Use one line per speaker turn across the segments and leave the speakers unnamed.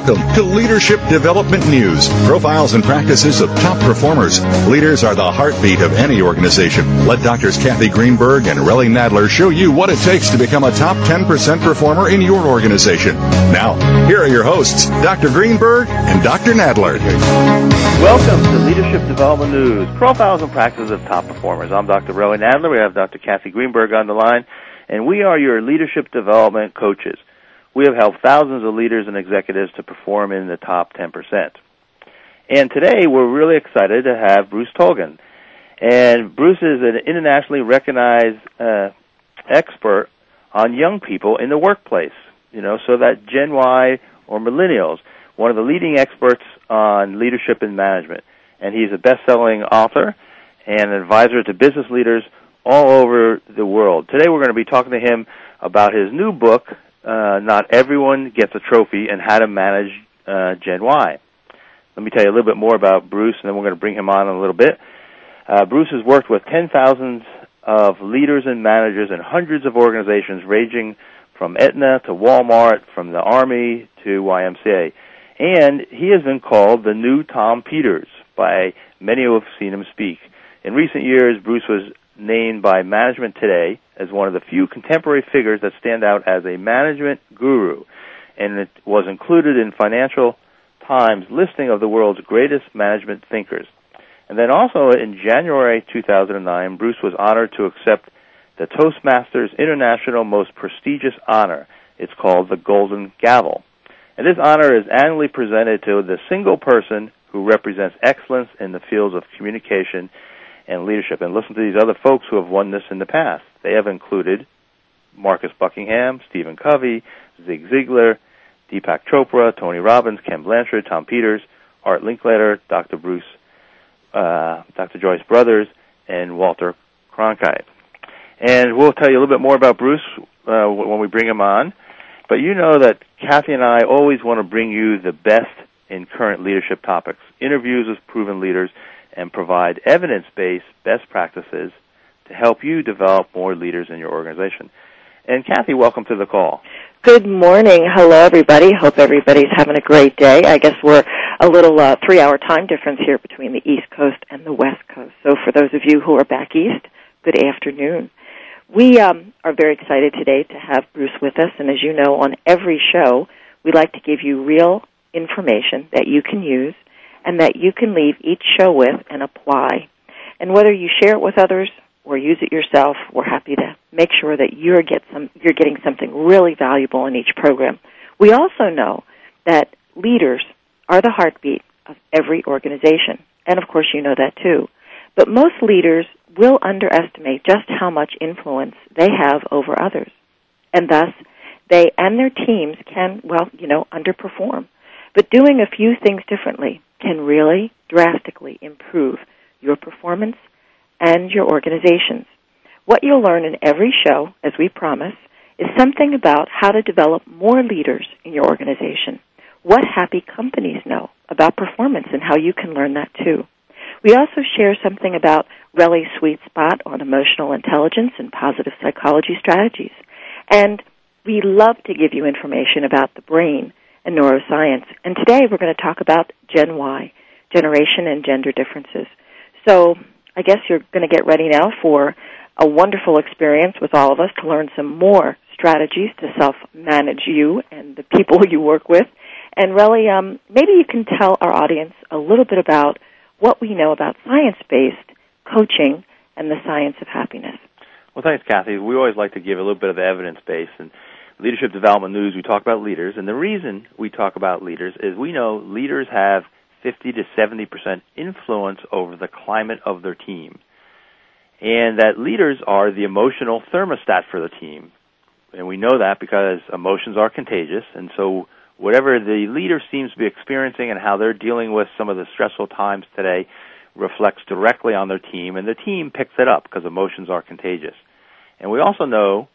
Welcome to Leadership Development News, profiles and practices of top performers. Leaders are the heartbeat of any organization. Let Doctors Kathy Greenberg and Relly Nadler show you what it takes to become a top 10% performer in your organization. Now, here are your hosts, Dr. Greenberg and Dr. Nadler.
Welcome to Leadership Development News, profiles and practices of top performers. I'm Dr. Relly Nadler. We have Dr. Kathy Greenberg on the line, and we are your leadership development coaches. We have helped thousands of leaders and executives to perform in the top 10%. And today we're really excited to have Bruce Tulgan. And Bruce is an internationally recognized uh, expert on young people in the workplace, you know, so that Gen Y or millennials, one of the leading experts on leadership and management. And he's a best-selling author and an advisor to business leaders all over the world. Today we're going to be talking to him about his new book, uh, not everyone gets a trophy and how to manage uh, Gen Y. Let me tell you a little bit more about Bruce, and then we're going to bring him on in a little bit. Uh, Bruce has worked with 10,000 of leaders and managers in hundreds of organizations, ranging from Aetna to Walmart, from the Army to YMCA. And he has been called the new Tom Peters by many who have seen him speak. In recent years, Bruce was named by Management Today as one of the few contemporary figures that stand out as a management guru, and it was included in Financial Times listing of the world's greatest management thinkers. And then also in January 2009, Bruce was honored to accept the Toastmasters International most prestigious honor. It's called the Golden Gavel. And this honor is annually presented to the single person who represents excellence in the fields of communication and leadership. And listen to these other folks who have won this in the past. They have included Marcus Buckingham, Stephen Covey, Zig Ziglar, Deepak Chopra, Tony Robbins, Ken Blanchard, Tom Peters, Art Linkletter, Dr. Bruce, uh, Dr. Joyce Brothers, and Walter Cronkite. And we'll tell you a little bit more about Bruce uh, when we bring him on. But you know that Kathy and I always want to bring you the best in current leadership topics, interviews with proven leaders, and provide evidence-based best practices to help you develop more leaders in your organization. And Kathy, welcome to the call.
Good morning. Hello, everybody. Hope everybody's having a great day. I guess we're a little uh, three-hour time difference here between the East Coast and the West Coast. So for those of you who are back east, good afternoon. We um, are very excited today to have Bruce with us, and as you know, on every show, we like to give you real information that you can use and that you can leave each show with and apply. And whether you share it with others or use it yourself, we're happy to make sure that you're get some you're getting something really valuable in each program. We also know that leaders are the heartbeat of every organization. And of course you know that too. But most leaders will underestimate just how much influence they have over others. And thus they and their teams can, well, you know, underperform. But doing a few things differently can really drastically improve your performance and your organizations. What you'll learn in every show, as we promise, is something about how to develop more leaders in your organization. What happy companies know about performance and how you can learn that too. We also share something about Relly's sweet spot on emotional intelligence and positive psychology strategies. And we love to give you information about the brain and neuroscience. And today we're going to talk about Gen Y, generation and gender differences. So I guess you're going to get ready now for a wonderful experience with all of us to learn some more strategies to self-manage you and the people you work with. And really, um, maybe you can tell our audience a little bit about what we know about science-based coaching and the science of happiness.
Well, thanks, Kathy. We always like to give a little bit of the evidence base, and Leadership Development News, we talk about leaders, and the reason we talk about leaders is we know leaders have 50 to 70 percent influence over the climate of their team. and that leaders are the emotional thermostat for the team. And we know that because emotions are contagious, and so whatever the leader seems to be experiencing and how they're dealing with some of the stressful times today reflects directly on their team, and the team picks it up because emotions are contagious. And we also know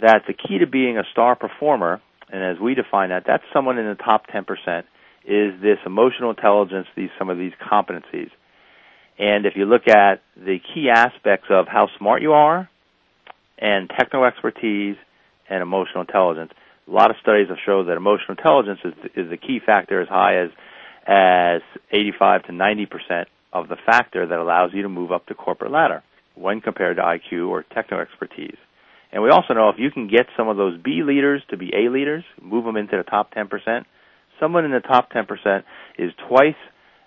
that the key to being a star performer, and as we define that, that's someone in the top 10%, is this emotional intelligence, these some of these competencies. And if you look at the key aspects of how smart you are, and techno expertise, and emotional intelligence, a lot of studies have shown that emotional intelligence is is the key factor as high as as 85 to 90 percent of the factor that allows you to move up the corporate ladder when compared to IQ or techno expertise. And we also know if you can get some of those B leaders to be A leaders, move them into the top 10%, someone in the top 10% is twice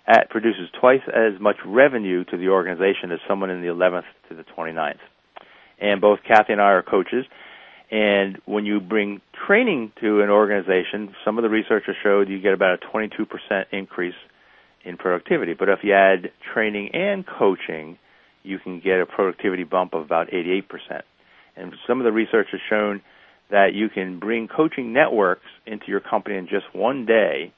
at, produces twice as much revenue to the organization as someone in the 11th to the 29th. And both Kathy and I are coaches, and when you bring training to an organization, some of the research has showed you get about a 22% increase in productivity. But if you add training and coaching, you can get a productivity bump of about 88%. And some of the research has shown that you can bring coaching networks into your company in just one day,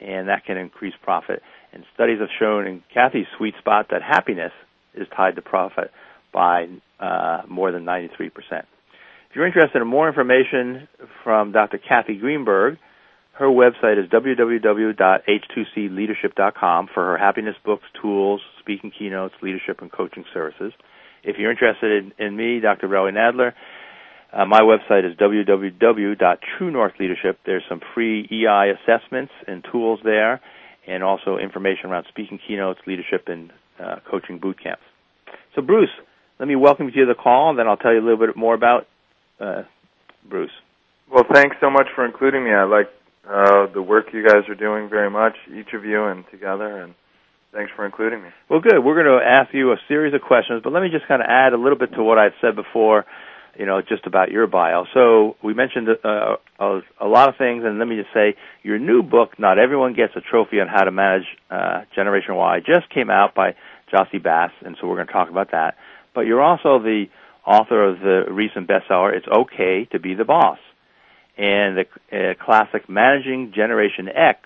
and that can increase profit. And studies have shown in Kathy's sweet spot that happiness is tied to profit by uh, more than 93%. If you're interested in more information from Dr. Kathy Greenberg, her website is www.h2cleadership.com for her happiness books, tools, speaking keynotes, leadership, and coaching services. If you're interested in, in me, Dr. Relly Nadler, uh, my website is www.truenorthleadership. There's some free EI assessments and tools there, and also information around speaking keynotes, leadership, and uh, coaching boot camps. So, Bruce, let me welcome you to the call, and then I'll tell you a little bit more about uh, Bruce.
Well, thanks so much for including me. I like uh, the work you guys are doing very much, each of you and together, and thanks for including me.
Well, good. We're going to ask you a series of questions, but let me just kind of add a little bit to what I said before, you know, just about your bio. So we mentioned uh, a, lot of things, and let me just say, your new book, Not Everyone Gets a Trophy on How to Manage uh, Generation Y, just came out by Jossey Bass, and so we're going to talk about that. But you're also the author of the recent bestseller, It's Okay to Be the Boss and the uh, classic Managing Generation X,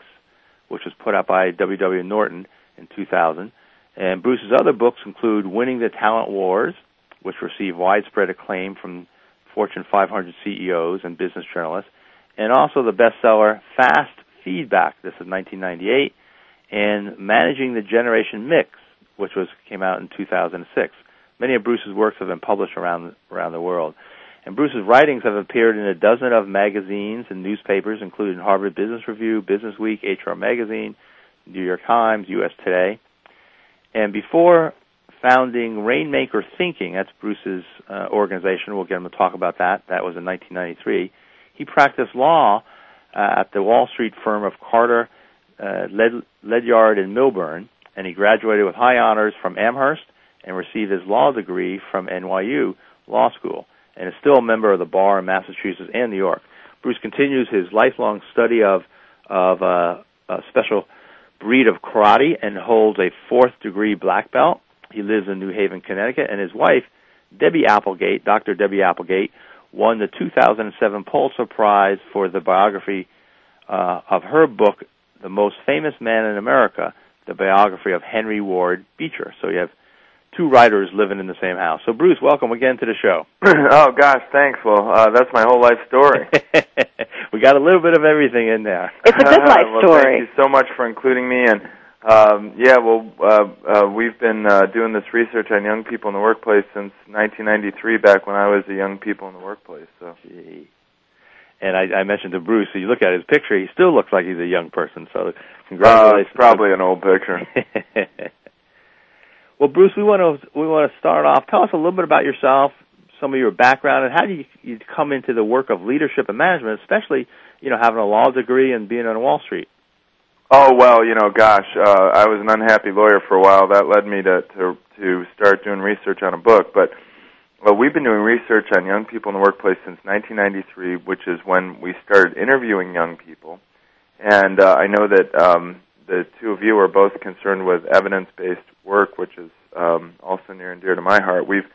which was put out by W.W. Norton in 2000. And Bruce's other books include Winning the Talent Wars, which received widespread acclaim from Fortune 500 CEOs and business journalists, and also the bestseller Fast Feedback. This is 1998, and Managing the Generation Mix, which was came out in 2006. Many of Bruce's works have been published around around the world. And Bruce's writings have appeared in a dozen of magazines and newspapers, including Harvard Business Review, Business Week, HR Magazine, New York Times, U.S. Today. And before founding Rainmaker Thinking, that's Bruce's uh, organization, we'll get him to talk about that. That was in 1993. He practiced law uh, at the Wall Street firm of Carter, uh, Led- Ledyard, and Milburn, and he graduated with high honors from Amherst and received his law degree from NYU Law School and is still a member of the bar in Massachusetts and New York. Bruce continues his lifelong study of of uh, a special breed of karate and holds a fourth degree black belt. He lives in New Haven, Connecticut, and his wife, Debbie Applegate, Dr. Debbie Applegate, won the 2007 Pulitzer Prize for the biography uh, of her book, The Most Famous Man in America, the biography of Henry Ward Beecher. So you have two writers living in the same house. So, Bruce, welcome again to the show.
oh gosh, thanks. Well, uh, that's my whole life story.
we got a little bit of everything in there.
It's a good life
well,
story.
Thank you so much for including me. And um, yeah, well, uh, uh, we've been uh, doing this research on young people in the workplace since 1993, back when I was a young people in the workplace. So.
Gee. And I, I mentioned to Bruce, so you look at his picture, he still looks like he's a young person. So, congratulations.
Uh, probably an old picture.
Well, Bruce, we want to we want to start off. Tell us a little bit about yourself, some of your background, and how do you, you come into the work of leadership and management, especially you know having a law degree and being on Wall Street.
Oh well, you know, gosh, uh, I was an unhappy lawyer for a while. That led me to to to start doing research on a book. But well, we've been doing research on young people in the workplace since 1993, which is when we started interviewing young people. And uh, I know that um, the two of you are both concerned with evidence-based work, which is um, also near and dear to my heart. We've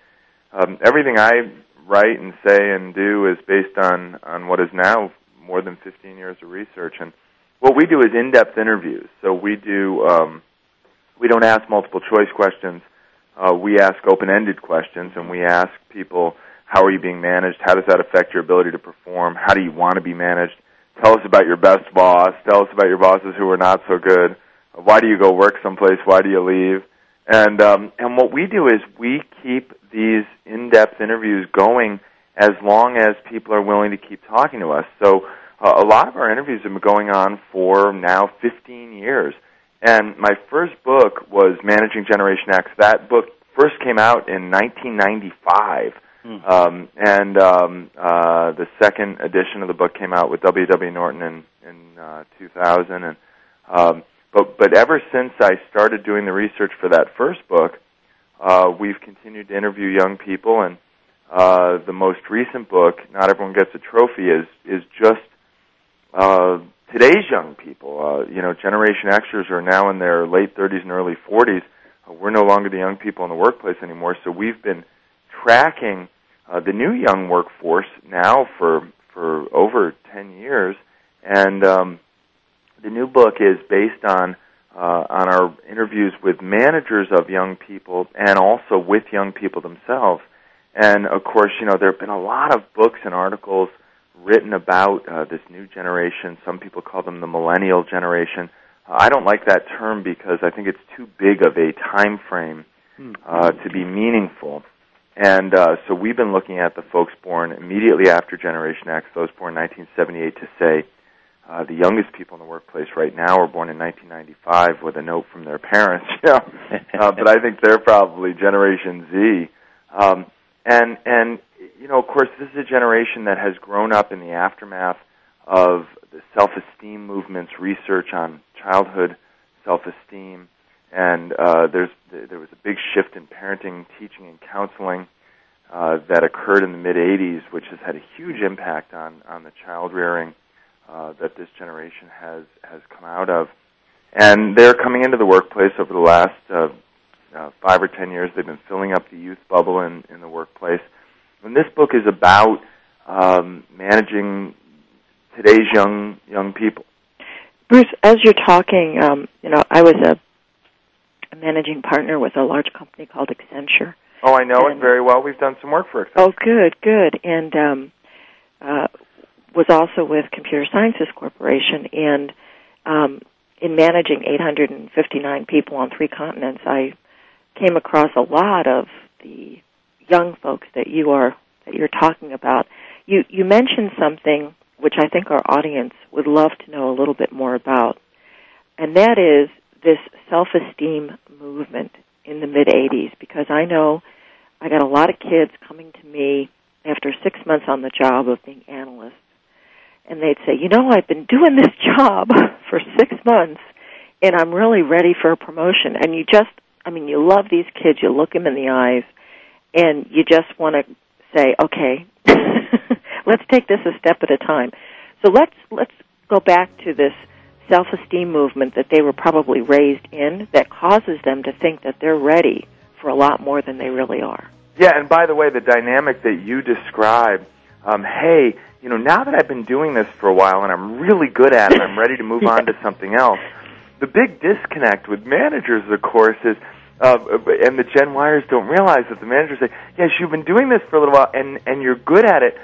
um, everything I write and say and do is based on on what is now more than 15 years of research. And what we do is in-depth interviews. So we do um, we don't ask multiple choice questions. Uh, we ask open-ended questions, and we ask people, how are you being managed? How does that affect your ability to perform? How do you want to be managed? Tell us about your best boss. Tell us about your bosses who are not so good. Why do you go work someplace? Why do you leave? And um, and what we do is we keep these in-depth interviews going as long as people are willing to keep talking to us. So uh, a lot of our interviews have been going on for now 15 years. And my first book was Managing Generation X. That book first came out in 1995. Mm. Um, and um, uh, the second edition of the book came out with W. W. Norton in in uh, 2000. And um, but but ever since I started doing the research for that first book, uh, we've continued to interview young people. And uh, the most recent book, Not Everyone Gets a Trophy, is is just uh, today's young people. Uh, you know, Generation Xers are now in their late 30s and early 40s. Uh, we're no longer the young people in the workplace anymore. So we've been tracking uh, the new young workforce now for for over 10 years, and um, the new book is based on uh, on our interviews with managers of young people and also with young people themselves. And of course, you know there have been a lot of books and articles written about uh, this new generation. Some people call them the millennial generation. Uh, I don't like that term because I think it's too big of a time frame hmm. uh, to be meaningful. And uh, so we've been looking at the folks born immediately after Generation X, those born 1978, to say uh, the youngest people in the workplace right now are born in 1995 with a note from their parents. You uh, but I think they're probably Generation Z. Um, and and you know, of course, this is a generation that has grown up in the aftermath of the self-esteem movements, research on childhood self-esteem, and uh, there's there was a big shift in parenting, teaching, and counseling uh, that occurred in the mid '80s, which has had a huge impact on on the child rearing uh, that this generation has has come out of, and they're coming into the workplace over the last uh, uh, five or ten years. They've been filling up the youth bubble in in the workplace, and this book is about um, managing today's young young people.
Bruce, as you're talking, um, you know, I was a a managing partner with a large company called Accenture.
Oh, I know and, it very well. We've done some work for Accenture.
Oh, good, good. And um, uh, was also with Computer Sciences Corporation. And um, in managing 859 people on three continents, I came across a lot of the young folks that you are that you're talking about. You you mentioned something which I think our audience would love to know a little bit more about, and that is this self-esteem movement in the mid 80s because I know I got a lot of kids coming to me after 6 months on the job of being analysts and they'd say, "You know, I've been doing this job for 6 months and I'm really ready for a promotion." And you just I mean, you love these kids, you look them in the eyes and you just want to say, "Okay, let's take this a step at a time." So let's let's go back to this self-esteem movement that they were probably raised in that causes them to think that they're ready for a lot more than they really are.
Yeah, and by the way, the dynamic that you describe, um, hey, you know, now that I've been doing this for a while and I'm really good at it, I'm ready to move on to something else. The big disconnect with managers, of course, is, uh, and the Gen Yers don't realize that the managers say, yes, you've been doing this for a little while and, and you're good at it.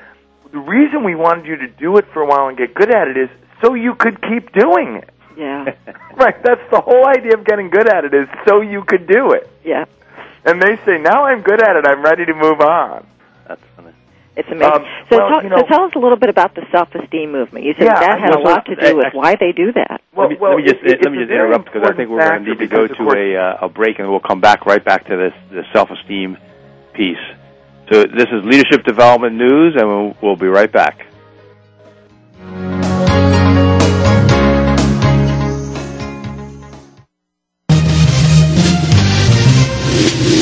The reason we wanted you to do it for a while and get good at it is so you could keep doing it.
Yeah.
right. That's the whole idea of getting good at it is so you could do it.
Yeah.
And they say, now I'm good at it. I'm ready to move on.
That's funny.
It's amazing. Um,
so,
well,
tell, you know,
so tell us a little bit about the self-esteem movement. You said
yeah,
that had
well,
a lot to do with why they do that.
Well,
let me,
well,
let me just
it,
let me just interrupt because I think we're going to need to go to a uh, a break and we'll come back right back to this the self-esteem piece. So this is leadership development news, and we'll, we'll be right back.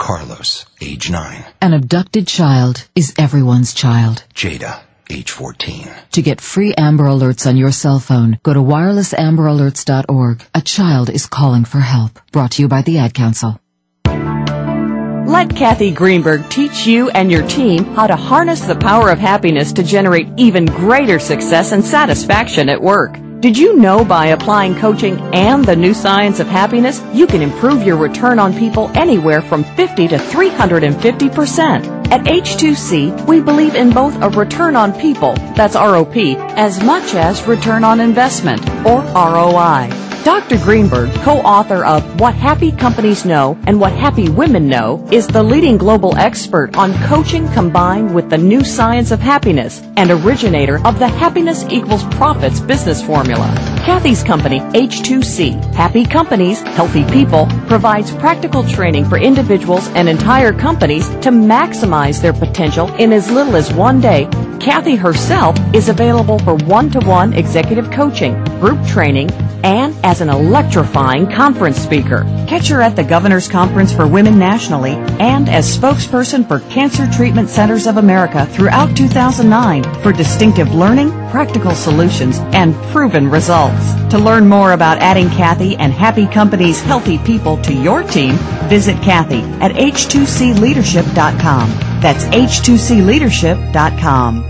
Carlos, age 9.
An abducted child is everyone's child.
Jada, age 14.
To get free Amber Alerts on your cell phone, go to wirelessamber.alerts.org. A child is calling for help. Brought to you by the Ad Council.
Let Kathy Greenberg teach you and your team how to harness the power of happiness to generate even greater success and satisfaction at work. Did you know by applying coaching and the new science of happiness, you can improve your return on people anywhere from 50 to 350%? At H2C, we believe in both a return on people, that's ROP, as much as return on investment, or ROI. Dr. Greenberg, co-author of What Happy Companies Know and What Happy Women Know, is the leading global expert on coaching combined with the new science of happiness and originator of the Happiness Equals Profits business formula. Kathy's company, H2C, Happy Companies, Healthy People, provides practical training for individuals and entire companies to maximize their potential in as little as one day. Kathy herself is available for one-to-one executive coaching, group training, and as an electrifying conference speaker. Catch her at the Governor's Conference for Women nationally and as spokesperson for Cancer Treatment Centers of America throughout 2009 for distinctive learning, practical solutions, and proven results. To learn more about adding Kathy and Happy Company's healthy people to your team, visit Kathy at h2cleadership.com. That's h2cleadership.com.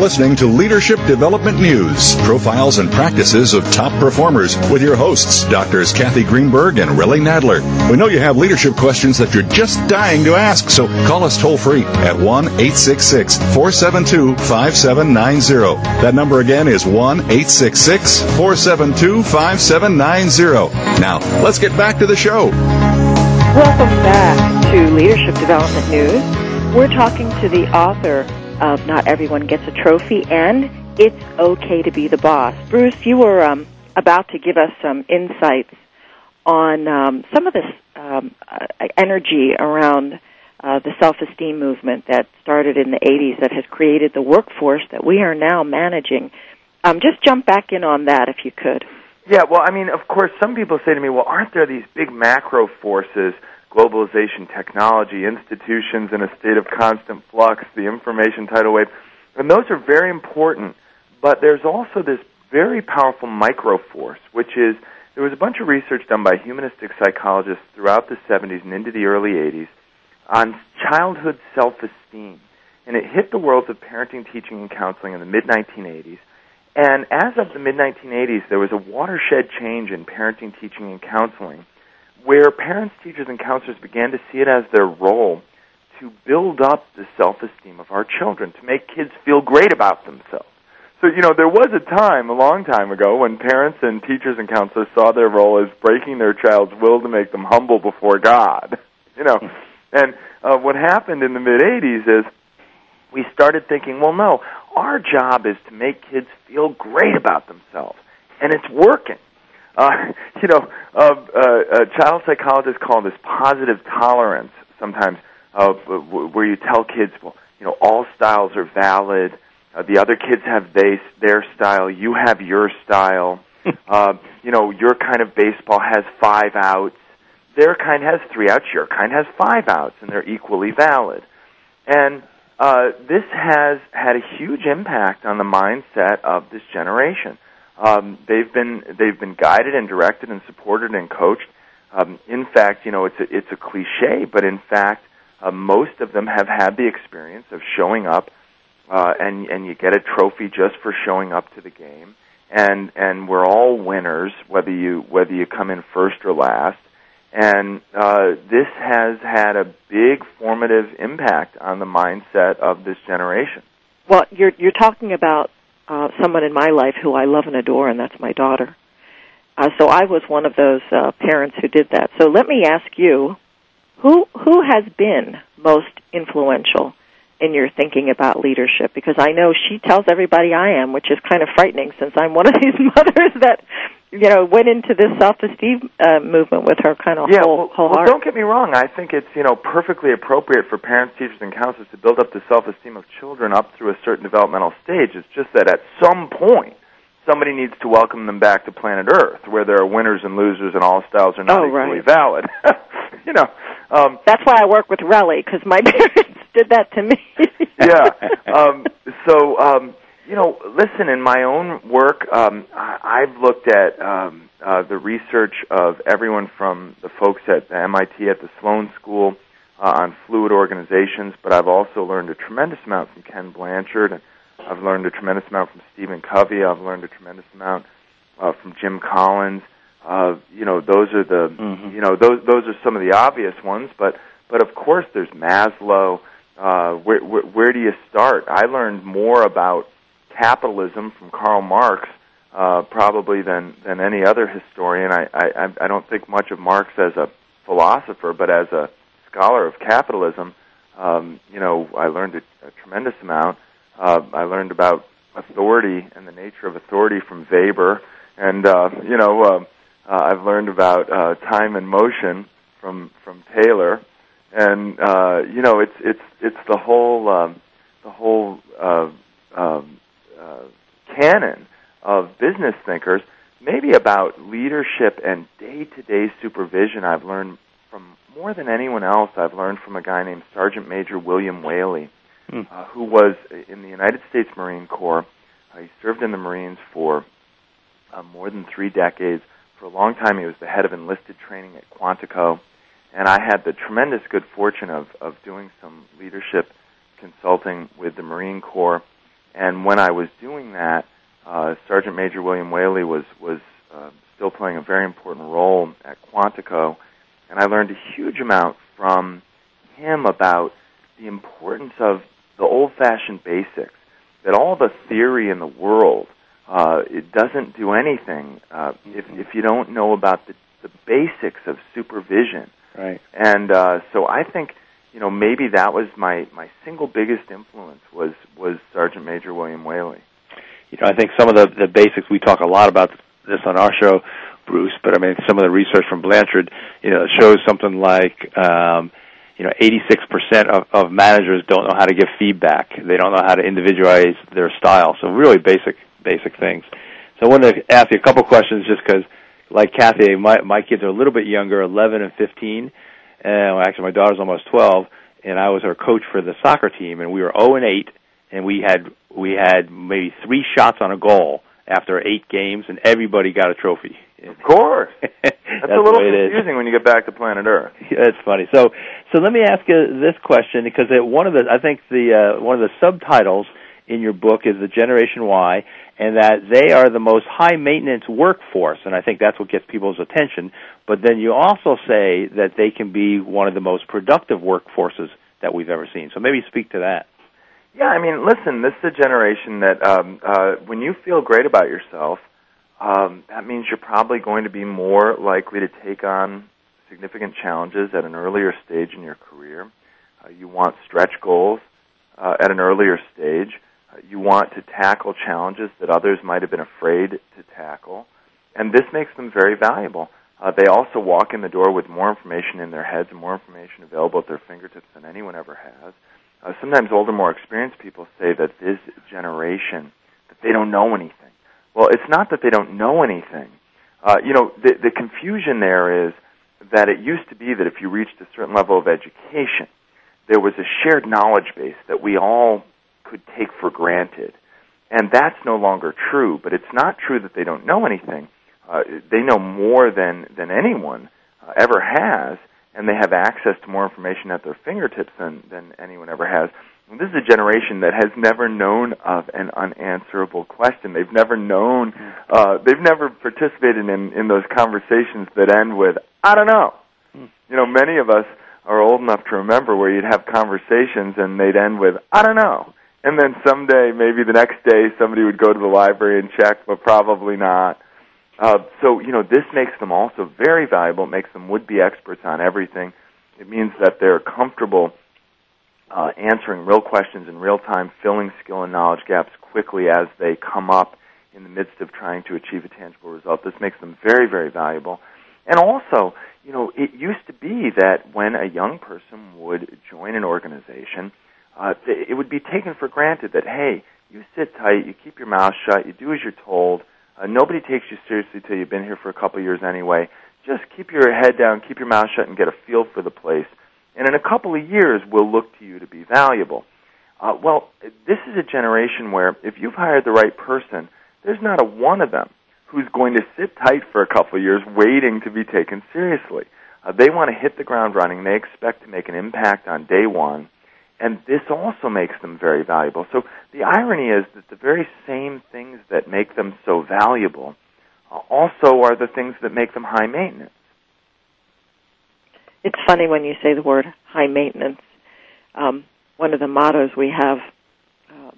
Listening to Leadership Development News, profiles and practices of top performers with your hosts, Doctors Kathy Greenberg and Relly Nadler. We know you have leadership questions that you're just dying to ask, so call us toll free at 1 866 472 5790. That number again is 1 866 472 5790. Now, let's get back to the show.
Welcome back to Leadership Development News. We're talking to the author of Not Everyone Gets a Trophy and It's Okay to Be the Boss. Bruce, you were um, about to give us some insights on um, some of this um, uh, energy around uh, the self-esteem movement that started in the 80s that has created the workforce that we are now managing. Um, just jump back in on that if you could.
Yeah, well, I mean, of course, some people say to me, well, aren't there these big macro forces – globalization, technology, institutions in a state of constant flux, the information tidal wave. And those are very important, but there's also this very powerful micro force, which is there was a bunch of research done by humanistic psychologists throughout the 70s and into the early 80s on childhood self esteem. And it hit the worlds of parenting, teaching, and counseling in the mid 1980s. And as of the mid 1980s, there was a watershed change in parenting, teaching, and counseling where parents, teachers, and counselors began to see it as their role to build up the self-esteem of our children, to make kids feel great about themselves. So, you know, there was a time, a long time ago, when parents and teachers and counselors saw their role as breaking their child's will to make them humble before God. You know, and uh, what happened in the mid 80s is we started thinking, well, no, our job is to make kids feel great about themselves. And it's working. Uh, you know, uh, uh, child psychologists call this positive tolerance sometimes, uh, where you tell kids, well, you know, all styles are valid. Uh, the other kids have they, their style. You have your style. uh, you know, your kind of baseball has five outs. Their kind has three outs. Your kind has five outs, and they're equally valid. And uh, this has had a huge impact on the mindset of this generation. Um, they've been they've been guided and directed and supported and coached. Um, in fact, you know it's a, it's a cliche, but in fact, uh, most of them have had the experience of showing up, uh, and and you get a trophy just for showing up to the game, and and we're all winners whether you whether you come in first or last, and uh, this has had a big formative impact on the mindset of this generation.
Well, you're you're talking about uh, someone in my life who I love and adore, and that's my daughter. Uh, so I was one of those uh, parents who did that. So let me ask you, who who has been most influential in your thinking about leadership? Because I know she tells everybody I am, which is kind of frightening since I'm one of these mothers that you know went into this self-esteem uh, movement with her kind of
yeah,
whole,
well,
whole
well,
heart.
don't get me wrong. I think it's you know perfectly appropriate for parents, teachers, and counselors to build up the self-esteem of children up through a certain developmental stage. It's just that at some point somebody needs to welcome them back to planet Earth, where there are winners and losers, and all styles are not
Oh,
equally
right.
valid. you know, um,
That's why I work with Relly because my parents did that to me.
yeah. Um, so, um, you know, listen, in my own work, um, I, I've looked at um, uh, the research of everyone from the folks at MIT at the Sloan School uh, on fluid organizations, but I've also learned a tremendous amount from Ken Blanchard, and I've learned a tremendous amount from Stephen Covey. I've learned a tremendous amount uh, from Jim Collins. Uh, you know, those are the you know those those are some of the obvious ones, but but of course there's Maslow. Uh, where, where where do you start? I learned more about capitalism from Karl Marx uh, probably than than any other historian. I, I I don't think much of Marx as a philosopher, but as a scholar of capitalism, um, you know, I learned a, a tremendous amount. Uh, I learned about authority and the nature of authority from Weber, and uh, you know, uh, uh, I've learned about uh, time and motion from from Taylor, and uh, you know, it's it's it's the whole um, the whole uh, um, uh, canon of business thinkers. Maybe about leadership and day-to-day supervision. I've learned from more than anyone else. I've learned from a guy named Sergeant Major William Whaley,
Hmm.
uh, who was in the United States Marine Corps. Uh, he served in the Marines for uh, more than three decades. For a long time, he was the head of enlisted training at Quantico, and I had the tremendous good fortune of of doing some leadership consulting with the Marine Corps. And when I was doing that, uh, Sergeant Major William Whaley was was uh, still playing a very important role at Quantico, and I learned a huge amount from him about the importance of the old-fashioned basics. That all the theory in the world uh, it doesn't do anything uh, if if you don't know about the the basics of supervision.
Right.
And uh, so I think you know maybe that was my my single biggest influence was was Sergeant Major William Whaley.
you know, I think some of the the basics we talk a lot about this on our show, Bruce. But I mean, some of the research from Blanchard, you know, shows something like, um, you know, 86% of, of managers don't know how to give feedback. They don't know how to individualize their style. So really basic basic things. So I wanted to ask you a couple questions, just because, like Kathy, my my kids are a little bit younger, 11 and 15. And well, actually, my daughter's almost 12, and I was her coach for the soccer team, and we were 0 and 8, and we had we had maybe three shots on a goal after eight games, and everybody got a trophy.
Of course,
That's,
that's, a little
the way it is.
confusing when you get back to planet Earth.
Yeah, That's funny. So, so let me ask you this question because it, one of the I think the uh, one of the subtitles in your book is the Generation Y, and that they are the most high maintenance workforce, and I think that's what gets people's attention. But then you also say that they can be one of the most productive workforces that we've ever seen. So maybe speak to that.
Yeah, I mean, listen, this is a generation that um, uh, when you feel great about yourself, um, that means you're probably going to be more likely to take on significant challenges at an earlier stage in your career. Uh, you want stretch goals uh, at an earlier stage. You want to tackle challenges that others might have been afraid to tackle. And this makes them very valuable. Uh, they also walk in the door with more information in their heads and more information available at their fingertips than anyone ever has. Uh, sometimes older, more experienced people say that this generation that they don't know anything. Well, it's not that they don't know anything. Uh, you know, the, the confusion there is that it used to be that if you reached a certain level of education, there was a shared knowledge base that we all could take for granted. And that's no longer true, but it's not true that they don't know anything. Uh, they know more than, than anyone uh, ever has, and they have access to more information at their fingertips than, than anyone ever has. And this is a generation that has never known of an unanswerable question. They've never known, uh, they've never participated in, in those conversations that end with, I don't know. You know, many of us are old enough to remember where you'd have conversations and they'd end with, I don't know. And then someday, maybe the next day, somebody would go to the library and check, but probably not. Uh, so, you know, this makes them also very valuable. It makes them would-be experts on everything. It means that they're comfortable uh, answering real questions in real time, filling skill and knowledge gaps quickly as they come up in the midst of trying to achieve a tangible result. This makes them very, very valuable. And also, you know, it used to be that when a young person would join an organization, uh, it would be taken for granted that, hey, you sit tight, you keep your mouth shut, you do as you're told. Uh, nobody takes you seriously till you've been here for a couple years anyway. Just keep your head down, keep your mouth shut, and get a feel for the place. And in a couple of years, we'll look to you to be valuable. Uh, well, this is a generation where if you've hired the right person, there's not a one of them who's going to sit tight for a couple of years waiting to be taken seriously. Uh, they want to hit the ground running. They expect to make an impact on day one. And this also makes them very valuable. So the irony is that the very same things that make them so valuable uh, also are the things that make them high maintenance.
It's funny when you say the word high maintenance. Um, one of the mottos we have uh,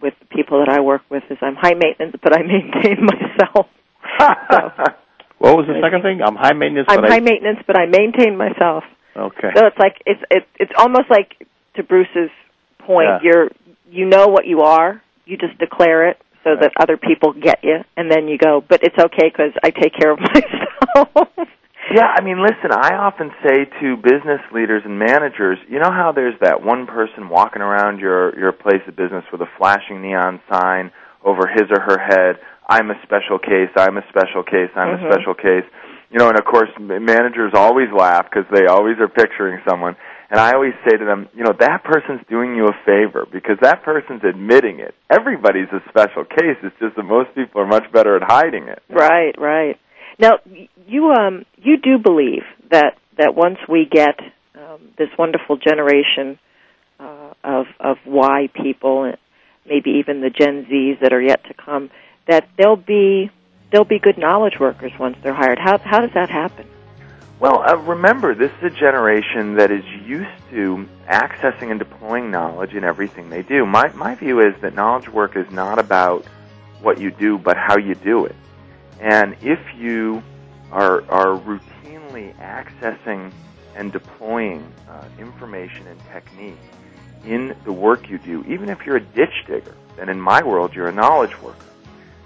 with the people that I work with is I'm high maintenance, but I maintain myself.
so, what was the second thing? I'm high maintenance.
I'm
but
high
I...
maintenance, but I maintain myself.
Okay.
So it's like it's it's it's almost like to Bruce's point.
Yeah.
You're you know what you are. You just declare it so that other people get you, and then you go. But it's okay because I take care of myself.
Yeah, I mean, listen, I often say to business leaders and managers, you know how there's that one person walking around your your place of business with a flashing neon sign over his or her head, I'm a special case, I'm a special case, I'm
Mhm.
a special case. You know, and of course managers always laugh because they always are picturing someone. And I always say to them, you know, that person's doing you a favor because that person's admitting it. Everybody's a special case. It's just that most people are much better at hiding it.
Right, right. Now, you um you do believe that that once we get um, this wonderful generation uh, of of Y people, maybe even the Gen Zs that are yet to come, that they'll be they'll be good knowledge workers once they're hired. How how does that happen?
Well, uh, remember, this is a generation that is used to accessing and deploying knowledge in everything they do. My, my view is that knowledge work is not about what you do, but how you do it. And if you are, are routinely accessing and deploying uh, information and technique in the work you do, even if you're a ditch digger, then in my world, you're a knowledge worker.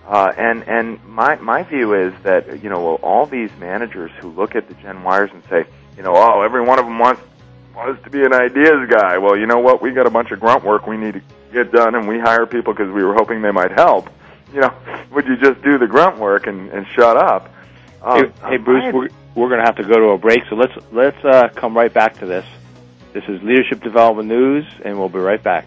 Uh, and and my my view is that you know all these managers who look at the Gen Yers and say, you know, oh, every one of them wants wants to be an ideas guy. Well, you know what? We got a bunch of grunt work we need to get done, and we hire people because we were hoping they might help. You know, would you just do the grunt work and, and shut up? Um,
hey, hey, Bruce, we're, we're going to have to go to a break, so let's let's uh, come right back to this. This is Leadership Development News, and we'll be right back.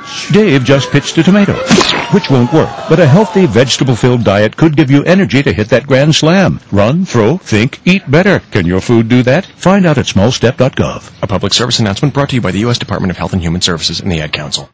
Dave just pitched a tomato, which won't work. But a healthy, vegetable-filled diet could give you energy to hit that grand slam. Run, throw, think, eat better. Can your food do that? Find out at smallstep.gov.
A public service announcement brought to you by the U.S. Department of Health and Human Services and the Ad Council.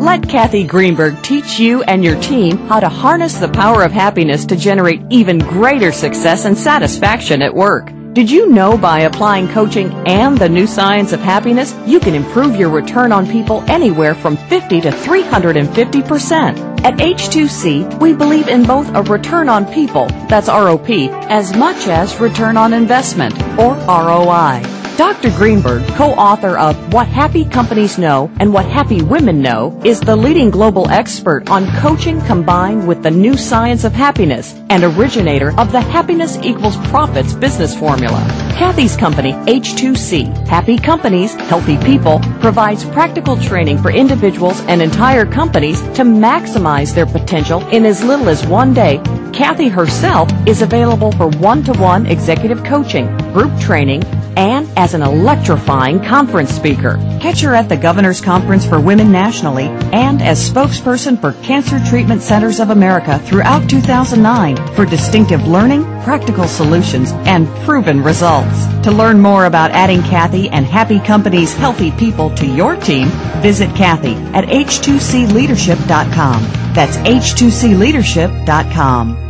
Let Kathy Greenberg teach you and your team how to harness the power of happiness to generate even greater success and satisfaction at work. Did you know by applying coaching and the new science of happiness, you can improve your return on people anywhere from 50 to 350%? At H2C, we believe in both a return on people, that's ROP, as much as return on investment, or ROI. Dr. Greenberg, co-author of What Happy Companies Know and What Happy Women Know, is the leading global expert on coaching combined with the new science of happiness and originator of the Happiness Equals Profits business formula. Kathy's company, H2C, Happy Companies, Healthy People, provides practical training for individuals and entire companies to maximize their potential in as little as one day. Kathy herself is available for one-to-one executive coaching, group training, and as an electrifying conference speaker. Catch her at the Governor's Conference for Women nationally and as spokesperson for Cancer Treatment Centers of America throughout 2009 for distinctive learning, practical solutions, and proven results. To learn more about adding Kathy and Happy Company's healthy people to your team, visit Kathy at h2cleadership.com. That's h2cleadership.com.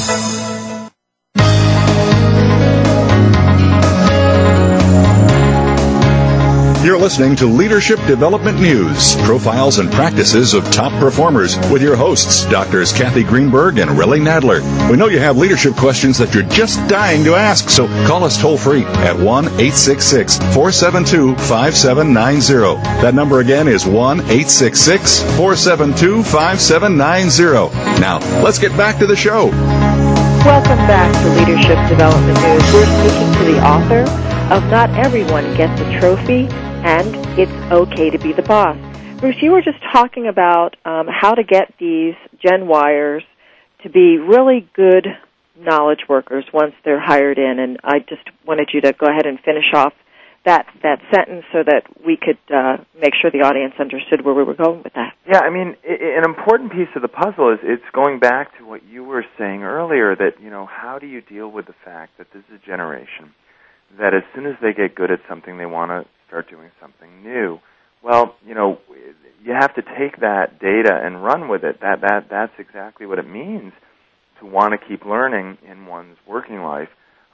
Listening to Leadership Development News, profiles and practices of top performers with your hosts, Doctors Kathy Greenberg and Relly Nadler. We know you have leadership questions that you're just dying to ask, so call us toll free at 1 866 472 5790. That number again is 1 866 472 5790. Now, let's get back to the show.
Welcome back to Leadership Development News. We're speaking to the author of Not Everyone Gets a Trophy and It's Okay to Be the Boss. Bruce, you were just talking about um, how to get these Gen Yers to be really good knowledge workers once they're hired in, and I just wanted you to go ahead and finish off that that sentence so that we could uh, make sure the audience understood where we were going with that.
Yeah, I mean, an important piece of the puzzle is it's going back to what you were saying earlier that you know how do you deal with the fact that this is a generation that as soon as they get good at something, they want to start doing something new. Well, you know, you have to take that data and run with it. That that that's exactly what it means to want to keep learning in one's working life.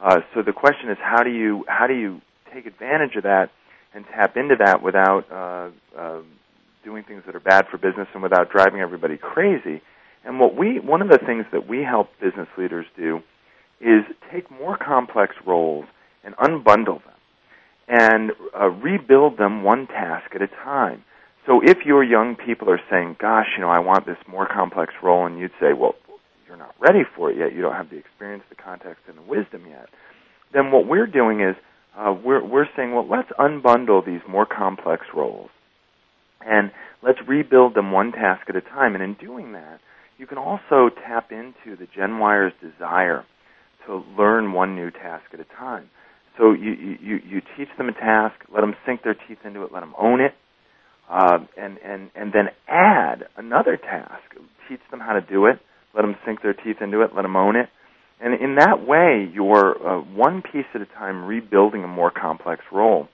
Uh, so the question is, how do you how do you take advantage of that and tap into that without uh, uh, doing things that are bad for business and without driving everybody crazy? And what we one of the things that we help business leaders do is take more complex roles and unbundle them and uh, rebuild them one task at a time. So if your young people are saying, gosh, you know, I want this more complex role, and you'd say, well, you're not ready for it yet, you don't have the experience, the context, and the wisdom yet, then what we're doing is uh, we're, we're saying, well, let's unbundle these more complex roles and let's rebuild them one task at a time. And in doing that, you can also tap into the Gen Yer's desire to learn one new task at a time. So you, you, you teach them a task, let them sink their teeth into it, let them own it, uh, and, and, and then add another task. Teach them how to do it, let them sink their teeth into it, let them own it. And in that way, you're uh, one piece at a time rebuilding a more complex role.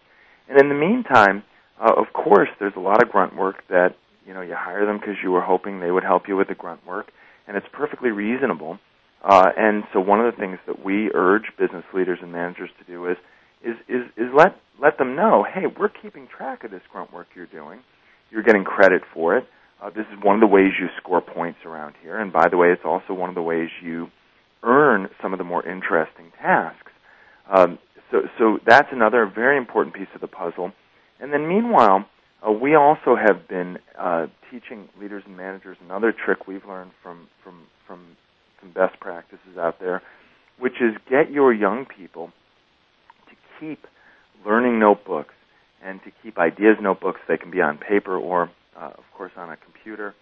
And in the meantime, uh, of course, there's a lot of grunt work that you know you hire them because you were hoping they would help you with the grunt work, and it's perfectly reasonable. Uh, and so one of the things that we urge business leaders and managers to do is is is, is let let them know, hey, we're keeping track of this grunt work you're doing. You're getting credit for it. Uh, this is one of the ways you score points around here. And by the way, it's also one of the ways you earn some of the more interesting tasks. Um, so, so that's another very important piece of the puzzle. And then meanwhile, uh, we also have been uh, teaching leaders and managers another trick we've learned from from from some best practices out there, which is get your young people to keep learning notebooks and to keep ideas notebooks. They can be on paper or, uh, of course, on a computer.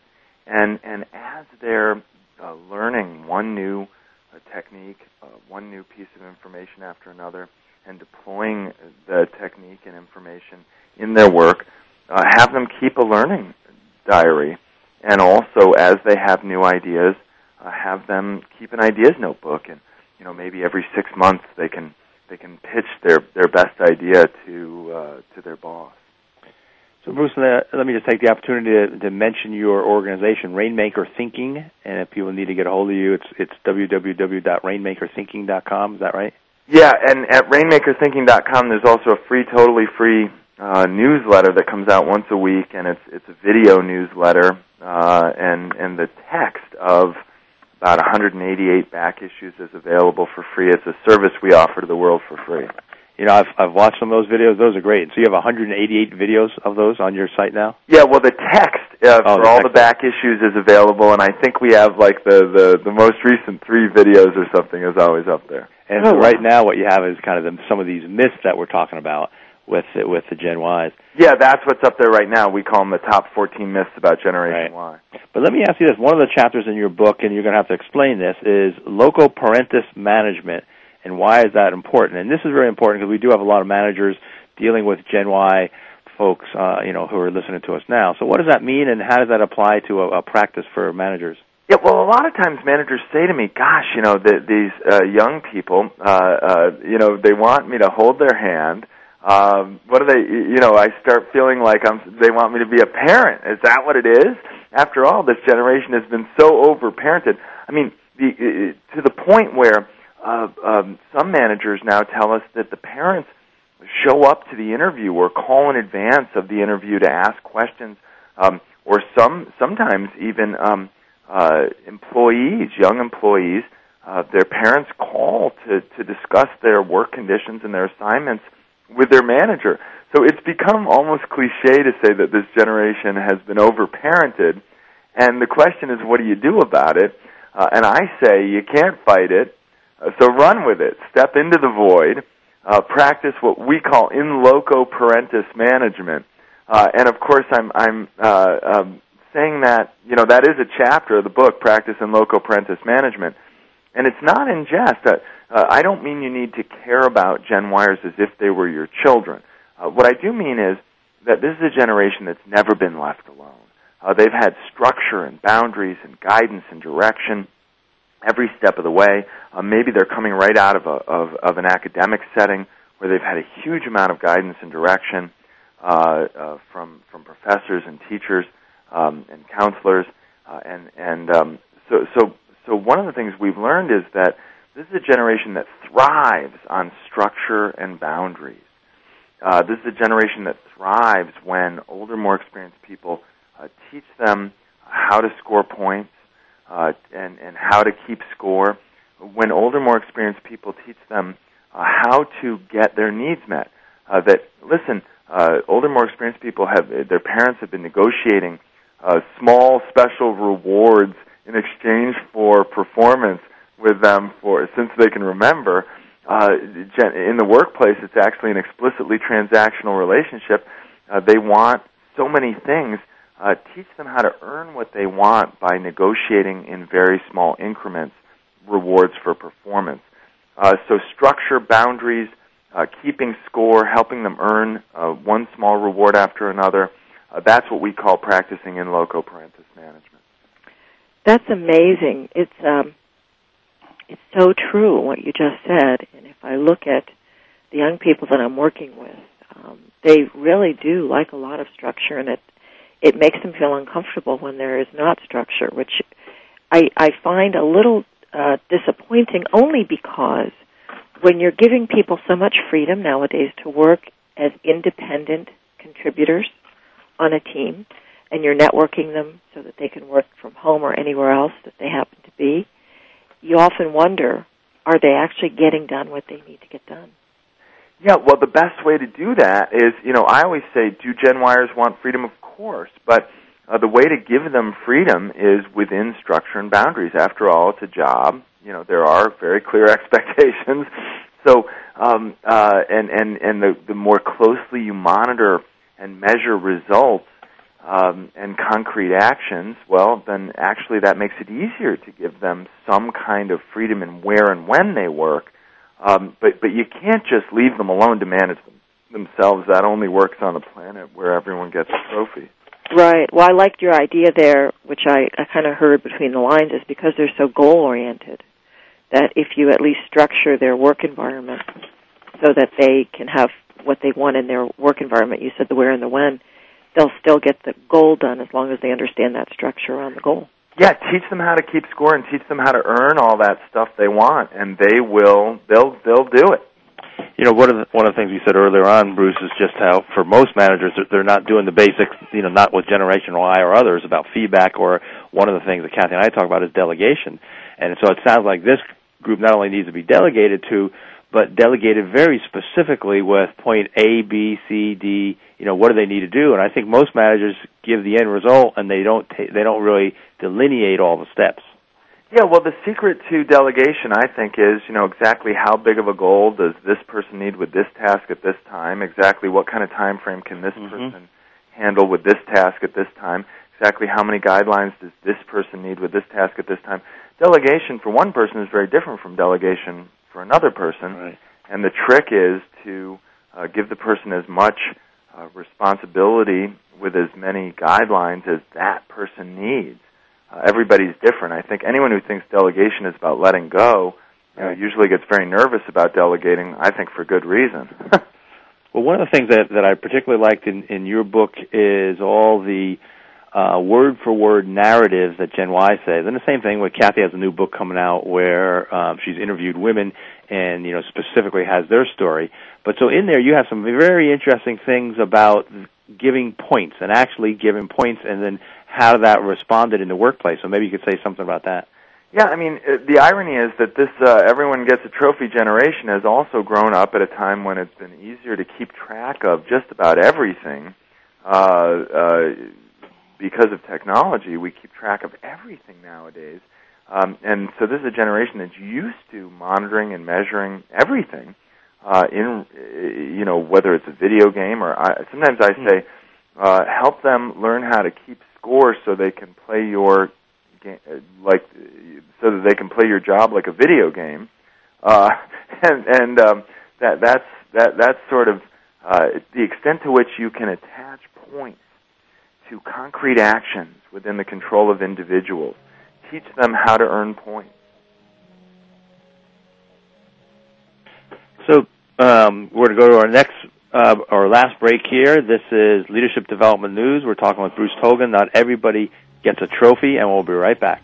And and as they're uh, learning one new uh, technique, uh, one new piece of information after another, and deploying the technique and information in their work, uh, have them keep a learning diary. And also, as they have new ideas, uh, have them keep an ideas notebook. And you know, maybe every six months they can they can pitch their their best idea to uh, to their boss.
So, Bruce, let me just take the opportunity to, to, mention your organization, Rainmaker Thinking, and if people need to get a hold of you, it's it's www.rainmakerthinking.com. Is that right?
Yeah, and at rainmakerthinking.com, there's also a free, totally free uh, newsletter that comes out once a week, and it's it's a video newsletter, uh, and and the text of about 188 back issues is available for free. It's a service we offer to the world for free.
You know, I've I've watched some of those videos. Those are great. So you have 188 videos of those on your site now?
Yeah. Well, the text uh, oh, for the all text. the back issues is available, and I think we have like the the the most recent three videos or something is always up there.
And oh, so right now, what you have is kind of the, some of these myths that we're talking about with with the Gen Ys.
Yeah, that's what's up there right now. We call them the top 14 myths about Generation
right. Y. But let me ask you this: one of the chapters in your book, and you're going to have to explain this, is loco parentis management, and why is that important? And this is very important because we do have a lot of managers dealing with Gen Y folks, uh, you know, who are listening to us now. So, what does that mean, and how does that apply to a, a practice for managers?
Yeah, well, a lot of times managers say to me, "Gosh, you know, the, these uh, young people, uh, uh, you know, they want me to hold their hand." Um, what do they? You know, I start feeling like I'm. They want me to be a parent. Is that what it is? After all, this generation has been so over-parented. I mean, the, to the point where uh, um, some managers now tell us that the parents show up to the interview or call in advance of the interview to ask questions, um, or some sometimes even um, uh, employees, young employees, uh, their parents call to to discuss their work conditions and their assignments with their manager. So it's become almost cliche to say that this generation has been overparented, and the question is, what do you do about it? Uh, and I say you can't fight it, uh, so run with it. Step into the void. Uh, practice what we call in loco parentis management. Uh, and of course, I'm I'm uh, um, saying that you know that is a chapter of the book, Practice in Loco Parentis Management, and it's not in jest. Uh, I don't mean you need to care about Gen Yers as if they were your children. Uh, what I do mean is that this is a generation that's never been left alone. Uh, they've had structure and boundaries and guidance and direction every step of the way. Uh, maybe they're coming right out of, a, of, of an academic setting where they've had a huge amount of guidance and direction uh, uh, from from professors and teachers um, and counselors, uh, and and um, so so so one of the things we've learned is that this is a generation that thrives on structure and boundaries. Uh, this is a generation that thrives when older, more experienced people uh, teach them how to score points uh, and, and how to keep score. When older, more experienced people teach them uh, how to get their needs met. Uh, that listen, uh, older, more experienced people have their parents have been negotiating small, special rewards in exchange for performance with them for since they can remember. Uh, in the workplace, it's actually an explicitly transactional relationship. Uh, they want so many things. Uh, teach them how to earn what they want by negotiating in very small increments rewards for performance. Uh, so structure boundaries, uh, keeping score, helping them earn uh, one small reward after another. That's what we call practicing in loco parentis management.
That's amazing. It's um, it's so true what you just said. And if I look at the young people that I'm working with, um, they really do like a lot of structure, and it it makes them feel uncomfortable when there is not structure, which I I find a little uh, disappointing, only because when you're giving people so much freedom nowadays to work as independent contributors on a team, and you're networking them so that they can work from home or anywhere else that they happen to be you often wonder, are they actually getting done what they need to get done?
Yeah, well, the best way to do that is, you know, I always say, do Gen Yers want freedom? Of course, but uh, the way to give them freedom is within structure and boundaries. After all, it's a job. You know, there are very clear expectations. So, um, uh, and and and the the more closely you monitor and measure results um, and concrete actions, well, then actually that makes it easier to give them some kind of freedom in where and when they work. Um, but but you can't just leave them alone to manage them themselves. That only works on a planet where everyone gets a trophy.
Right. Well, I liked your idea there, which I, I kind of heard between the lines, is because they're so goal oriented. That if you at least structure their work environment so that they can have what they want in their work environment, you said the where and the when, they'll still get the goal done as long as they understand that structure around the goal.
Yeah, teach them how to keep score and teach them how to earn all that stuff they want, and they will. They'll they'll do it
you know, one of the, one of the things you said earlier on, Bruce, is just how for most managers they're not doing the basics, you know, not with Generation Y or others about feedback. Or one of the things that Kathy and I talk about is delegation. And so it sounds like this group not only needs to be delegated to, but delegated very specifically with point A, B, C, D. You know, what do they need to do? And I think most managers give the end result, and they don't ta- they don't really delineate all the steps.
Yeah, well, the secret to delegation, I think, is you know exactly how big of a goal does this person need with this task at this time. Exactly what kind of time frame can this
mm-hmm.
person handle with this task at this time. Exactly how many guidelines does this person need with this task at this time. Delegation for one person is very different from delegation for another person,
right.
and the trick is to uh, give the person as much uh, responsibility with as many guidelines as that person needs uh, everybody's different. I think anyone who thinks delegation is about letting go you know, usually gets very nervous about delegating. I think for good reason.
well, one of the things that that I particularly liked in in your book is all the uh, word for word narratives that Gen Y says, and the same thing with Kathy has a new book coming out where um, she's interviewed women and you know specifically has their story. But so in there you have some very interesting things about giving points and actually giving points and then how that responded in the workplace. So maybe you could say something about that.
Yeah, I mean, uh, the irony is that this uh, everyone gets a trophy generation has also grown up at a time when it's been easier to keep track of just about everything. Uh, uh, because of technology, we keep track of everything nowadays. Um, and so this is a generation that's used to monitoring and measuring everything. Uh, in you know whether it's a video game or I, sometimes I say uh, help them learn how to keep score so they can play your game like so that they can play your job like a video game. Uh, and and um, that that's that that's sort of uh, the extent to which you can attach points to concrete actions within the control of individuals. Teach them how to earn points.
So um, we're going to go to our next uh, our last break here. This is Leadership Development News. We're talking with Bruce Tulgan. Not everybody gets a trophy, and we'll be right back.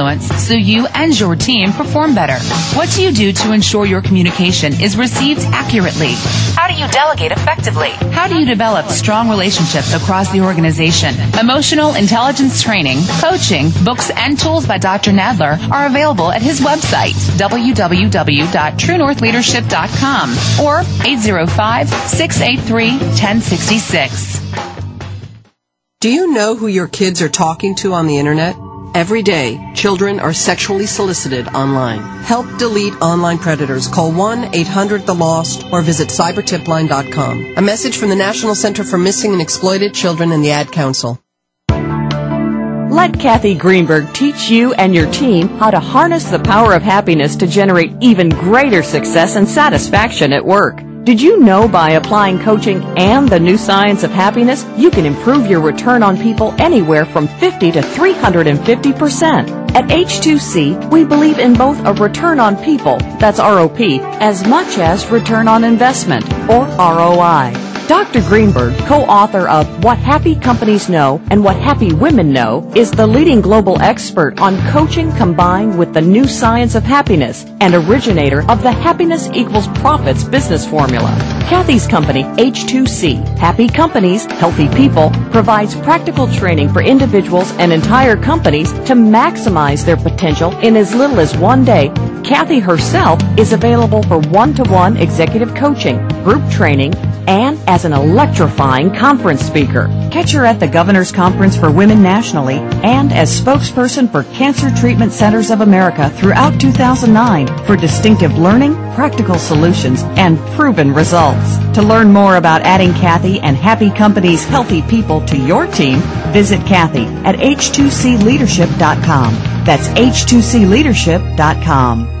so you and your team perform better? What do you do to ensure your communication is received accurately? How do you delegate effectively? How do you develop strong relationships across the organization? Emotional intelligence training, coaching, books, and tools by Dr. Nadler are available at his website, www.truenorthleadership.com or 805-683-1066.
Do you know who your kids are talking to on the internet? Every day, children are sexually solicited online. Help delete online predators. Call 1-800-THE-LOST or visit cybertipline.com. A message from the National Center for Missing and Exploited Children and the Ad Council.
Let Kathy Greenberg teach you and your team how to harness the power of happiness to generate even greater success and satisfaction at work. Did you know by applying coaching and the new science of happiness, you can improve your return on people anywhere from 50 to 350%? At H2C, we believe in both a return on people, that's ROP, as much as return on investment, or ROI. Dr. Greenberg, co-author of What Happy Companies Know and What Happy Women Know, is the leading global expert on coaching combined with the new science of happiness and originator of the Happiness Equals Profits business formula. Kathy's company, H2C, Happy Companies, Healthy People, provides practical training for individuals and entire companies to maximize their potential in as little as one day. Kathy herself is available for one-to-one executive coaching, group training, and as an electrifying conference speaker. Catch her at the Governor's Conference for Women nationally and as spokesperson for Cancer Treatment Centers of America throughout 2009 for distinctive learning, practical solutions, and proven results. To learn more about adding Kathy and Happy Company's healthy people to your team, visit Kathy at h2cleadership.com. That's h2cleadership.com.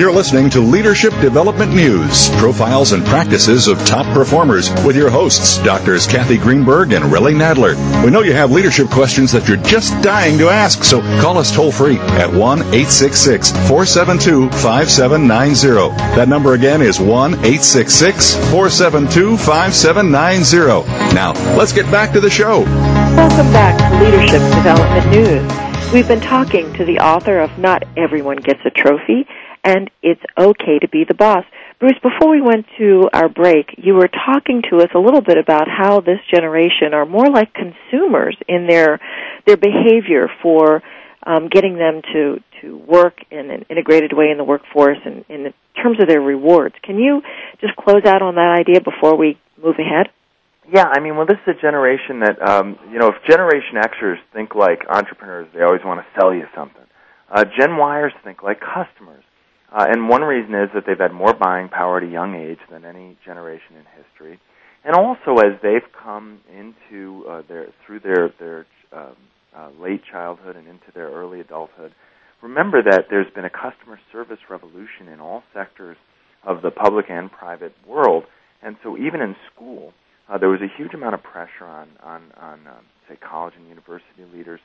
You're listening to Leadership Development News, profiles and practices of top performers with your hosts, Doctors Kathy Greenberg and Relly Nadler. We know you have leadership questions that you're just dying to ask, so call us toll free at 1 866 472 5790. That number again is 1 866 472 5790. Now, let's get back to the show.
Welcome back to Leadership Development News. We've been talking to the author of Not Everyone Gets a Trophy and It's Okay to Be the Boss. Bruce, before we went to our break, you were talking to us a little bit about how this generation are more like consumers in their their behavior for um, getting them to to work in an integrated way in the workforce and in terms of their rewards. Can you just close out on that idea before we move ahead?
Yeah, I mean, well, this is a generation that, um, you know, if Generation Xers think like entrepreneurs, they always want to sell you something. Uh, Gen Yers think like customers. Uh, and one reason is that they've had more buying power at a young age than any generation in history. And also, as they've come into uh, their through their their um, uh, late childhood and into their early adulthood, remember that there's been a customer service revolution in all sectors of the public and private world. And so, even in school, uh, there was a huge amount of pressure on on on um, say college and university leaders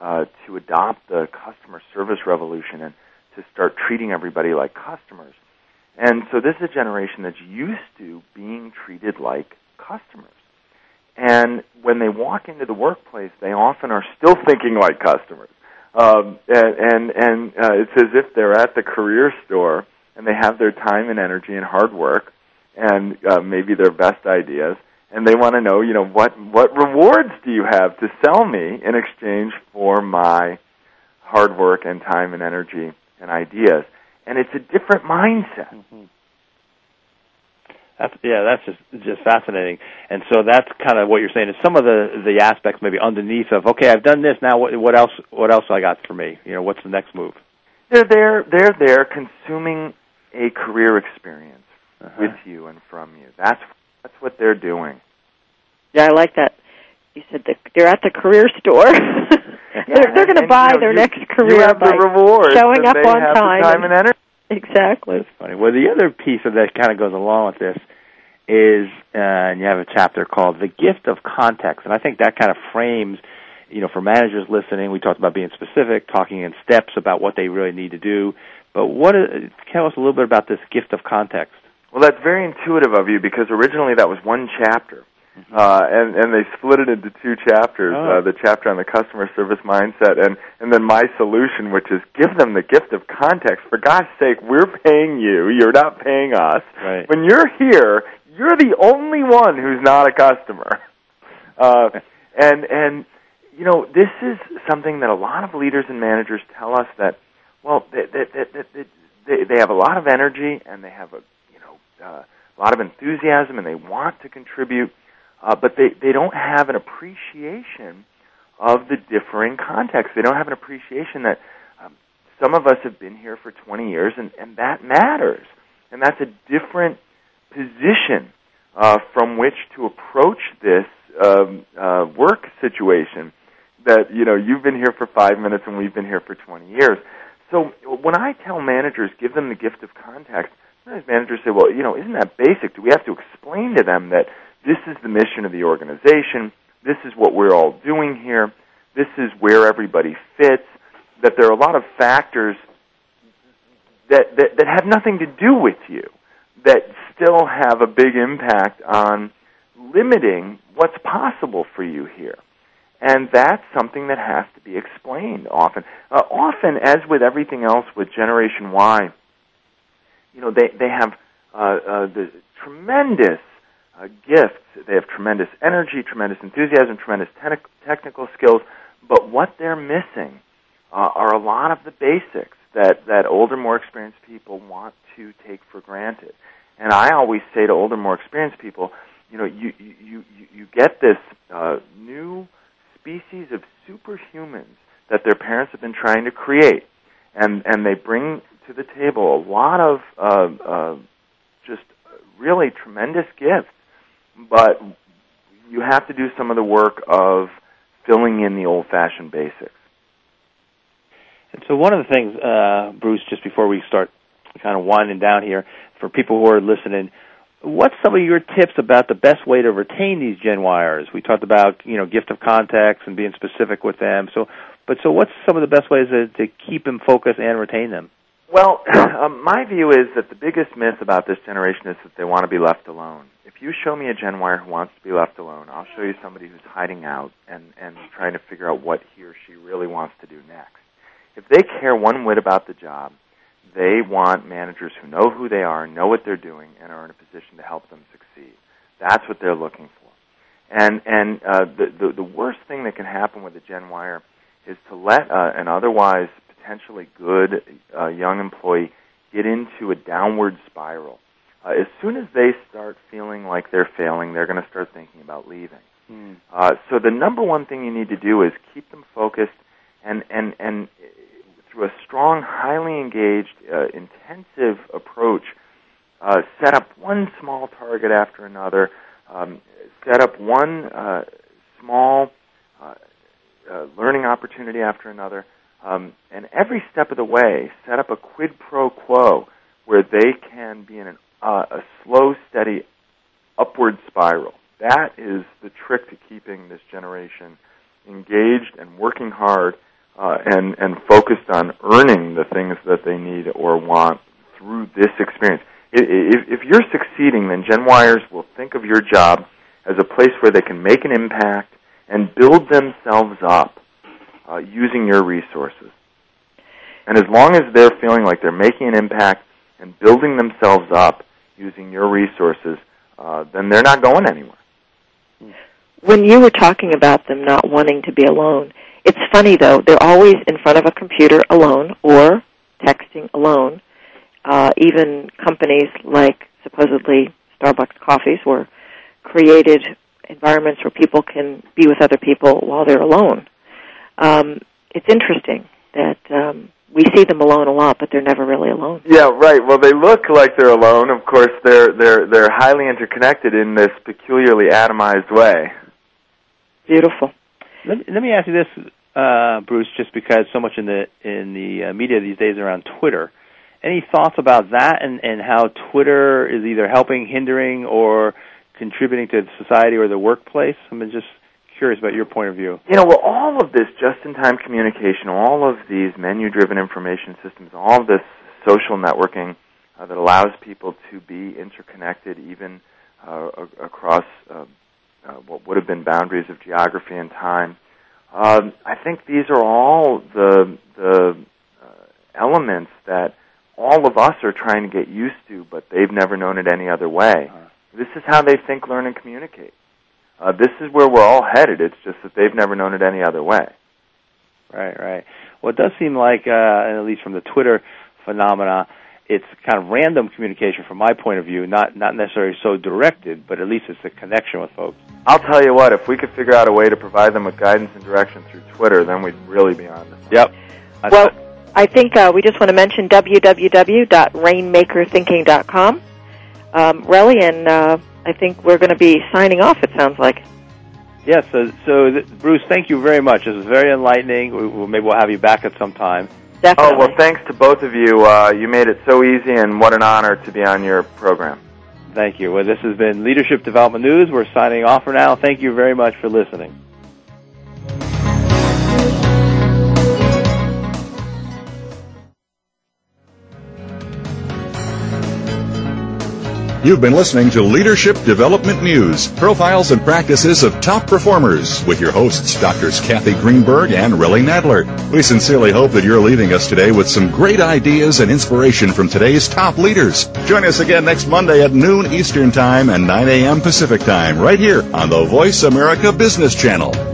uh, to adopt the customer service revolution and to start treating everybody like customers. And so this is a generation that's used to being treated like customers. And when they walk into the workplace, they often are still thinking like customers. Um, and and, and uh, it's as if they're at the career store and they have their time and energy and hard work and uh, maybe their best ideas, and they want to know, you know, what what rewards do you have to sell me in exchange for my hard work and time and energy and ideas, and it's a different mindset.
Mm-hmm. That's yeah, that's just just fascinating. And so that's kind of what you're saying is some of the the aspects maybe underneath of okay, I've done this now. What what else? What else I got for me? You know, what's the next move?
They're there. They're there consuming a career experience uh-huh. with you and from you. That's that's what they're doing.
Yeah, I like that. You said the, they're at the career store. they're they're going to buy
you know,
their
you,
next career
you
by
the
showing up on
have
time.
The time and energy.
Exactly.
That's funny. Well, the other piece of that kind of goes along with this is, uh, and you have a chapter called "The Gift of Context," and I think that kind of frames, you know, for managers listening. We talked about being specific, talking in steps about what they really need to do. But what? Is, tell us a little bit about this gift of context.
Well, that's very intuitive of you because originally that was one chapter. Uh, and and they split it into two chapters.
Oh.
Uh, the chapter on the customer service mindset, and and then my solution, which is give them the gift of context. For God's sake, we're paying you. You're not paying us.
Right.
When you're here, you're the only one who's not a customer. Uh, and and you know, this is something that a lot of leaders and managers tell us that, well, that that, that, they they have a lot of energy and they have a you know uh, a lot of enthusiasm and they want to contribute, uh, but they they don't have an appreciation of the differing contexts. They don't have an appreciation that um, some of us have been here for 20 years and and that matters, and that's a different position uh, from which to approach this um, uh, work situation that you know you've been here for five minutes and we've been here for 20 years. So when I tell managers, give them the gift of context, sometimes managers say, "Well, you know, isn't that basic? Do we have to explain to them that this is the mission of the organization? This is what we're all doing here. This is where everybody fits. That there are a lot of factors that that, that have nothing to do with you that still have a big impact on limiting what's possible for you here." And that's something that has to be explained often. Uh, often, as with everything else with Generation Y, you know, they, they have uh, uh, the tremendous uh, gifts. They have tremendous energy, tremendous enthusiasm, tremendous te- technical skills. But what they're missing uh, are a lot of the basics that, that older, more experienced people want to take for granted. And I always say to older, more experienced people, you know, you you you, you get this uh, new species of superhumans that their parents have been trying to create, and and they bring to the table a lot of uh, uh, just really tremendous gifts, but you have to do some of the work of filling in the old-fashioned basics.
And so, one of the things, uh, Bruce, just before we start kind of winding down here, for people who are listening, what's some of your tips about the best way to retain these Gen Yers? We talked about you know gift of contacts and being specific with them. So, but so what's some of the best ways to, to keep them focused and retain them?
Well, um, my view is that the biggest myth about this generation is that they want to be left alone. You show me a Gen Y who wants to be left alone, I'll show you somebody who's hiding out and and trying to figure out what he or she really wants to do next. If they care one whit about the job, they want managers who know who they are, know what they're doing, and are in a position to help them succeed. That's what they're looking for. And and uh, the, the the worst thing that can happen with a Gen Yer is to let uh, an otherwise potentially good uh, young employee get into a downward spiral. Uh, as soon as they start feeling like they're failing, they're going to start thinking about leaving.
Mm.
Uh, so the number one thing you need to do is keep them focused and and and through a strong, highly engaged, uh, intensive approach, uh, set up one small target after another, um, set up one uh, small uh, uh, learning opportunity after another, um, and every step of the way, set up a quid pro quo where they can be in an, uh, a slow, steady upward spiral. That is the trick to keeping this generation engaged and working hard uh, and and focused on earning the things that they need or want through this experience. If, if you're succeeding, then Gen Yers will think of your job as a place where they can make an impact and build themselves up uh, using your resources. And as long as they're feeling like they're making an impact and building themselves up using your resources, uh, then they're not going anywhere.
When you were talking about them not wanting to be alone, it's funny though, they're always in front of a computer alone or texting alone. Uh, even companies like supposedly Starbucks coffees were created environments where people can be with other people while they're alone. Um, it's interesting that um, we see them alone a lot, but they're never really alone.
Yeah, right. Well, they look like they're alone. Of course, they're they're they're highly interconnected in this peculiarly atomized way.
Beautiful.
Let me, let me ask you this, uh, Bruce, just because so much in the in the uh, media these days around Twitter. Any thoughts about that and, and how Twitter is either helping, hindering, or contributing to society or the workplace? I'm just curious about your point of view.
You know, well, all of this just-in-time communication, all of these menu-driven information systems, all of this social networking uh, that allows people to be interconnected even uh, across uh, uh, what would have been boundaries of geography and time. Um, I think these are all the the uh, elements that all of us are trying to get used to, but they've never known it any other way.
Uh-huh.
This is how they think, learn, and communicate. Uh, this is where we're all headed. It's just that they've never known it any other way.
Right, right. Well, it does seem like, uh, at least from the Twitter phenomena, it's kind of random communication from my point of view, not not necessarily so directed, but at least it's a connection with folks.
I'll tell you what, if we could figure out a way to provide them with guidance and direction through Twitter, then we'd really be on this.
Yep.
well, I think uh, we just want to mention www.rainmakerthinking.com. Um, Relly, and uh, I think we're going to be signing off, it sounds like.
Yes, so, so th- Bruce, thank you very much. This was very enlightening. We, we, maybe we'll have you back at some time.
Definitely.
Oh, well, thanks to both of you. Uh, you made it so easy, and what an honor to be on your program.
Thank you. Well, this has been Leadership Development News. We're signing off for now. Thank you very much for listening.
You've been listening to Leadership Development News, profiles and practices of top performers with your hosts, Doctors Kathy Greenberg and Relly Nadler. We sincerely hope that you're leaving us today with some great ideas and inspiration from today's top leaders. Join us again next Monday at noon Eastern Time and 9 a.m. Pacific Time right here on the Voice America Business Channel.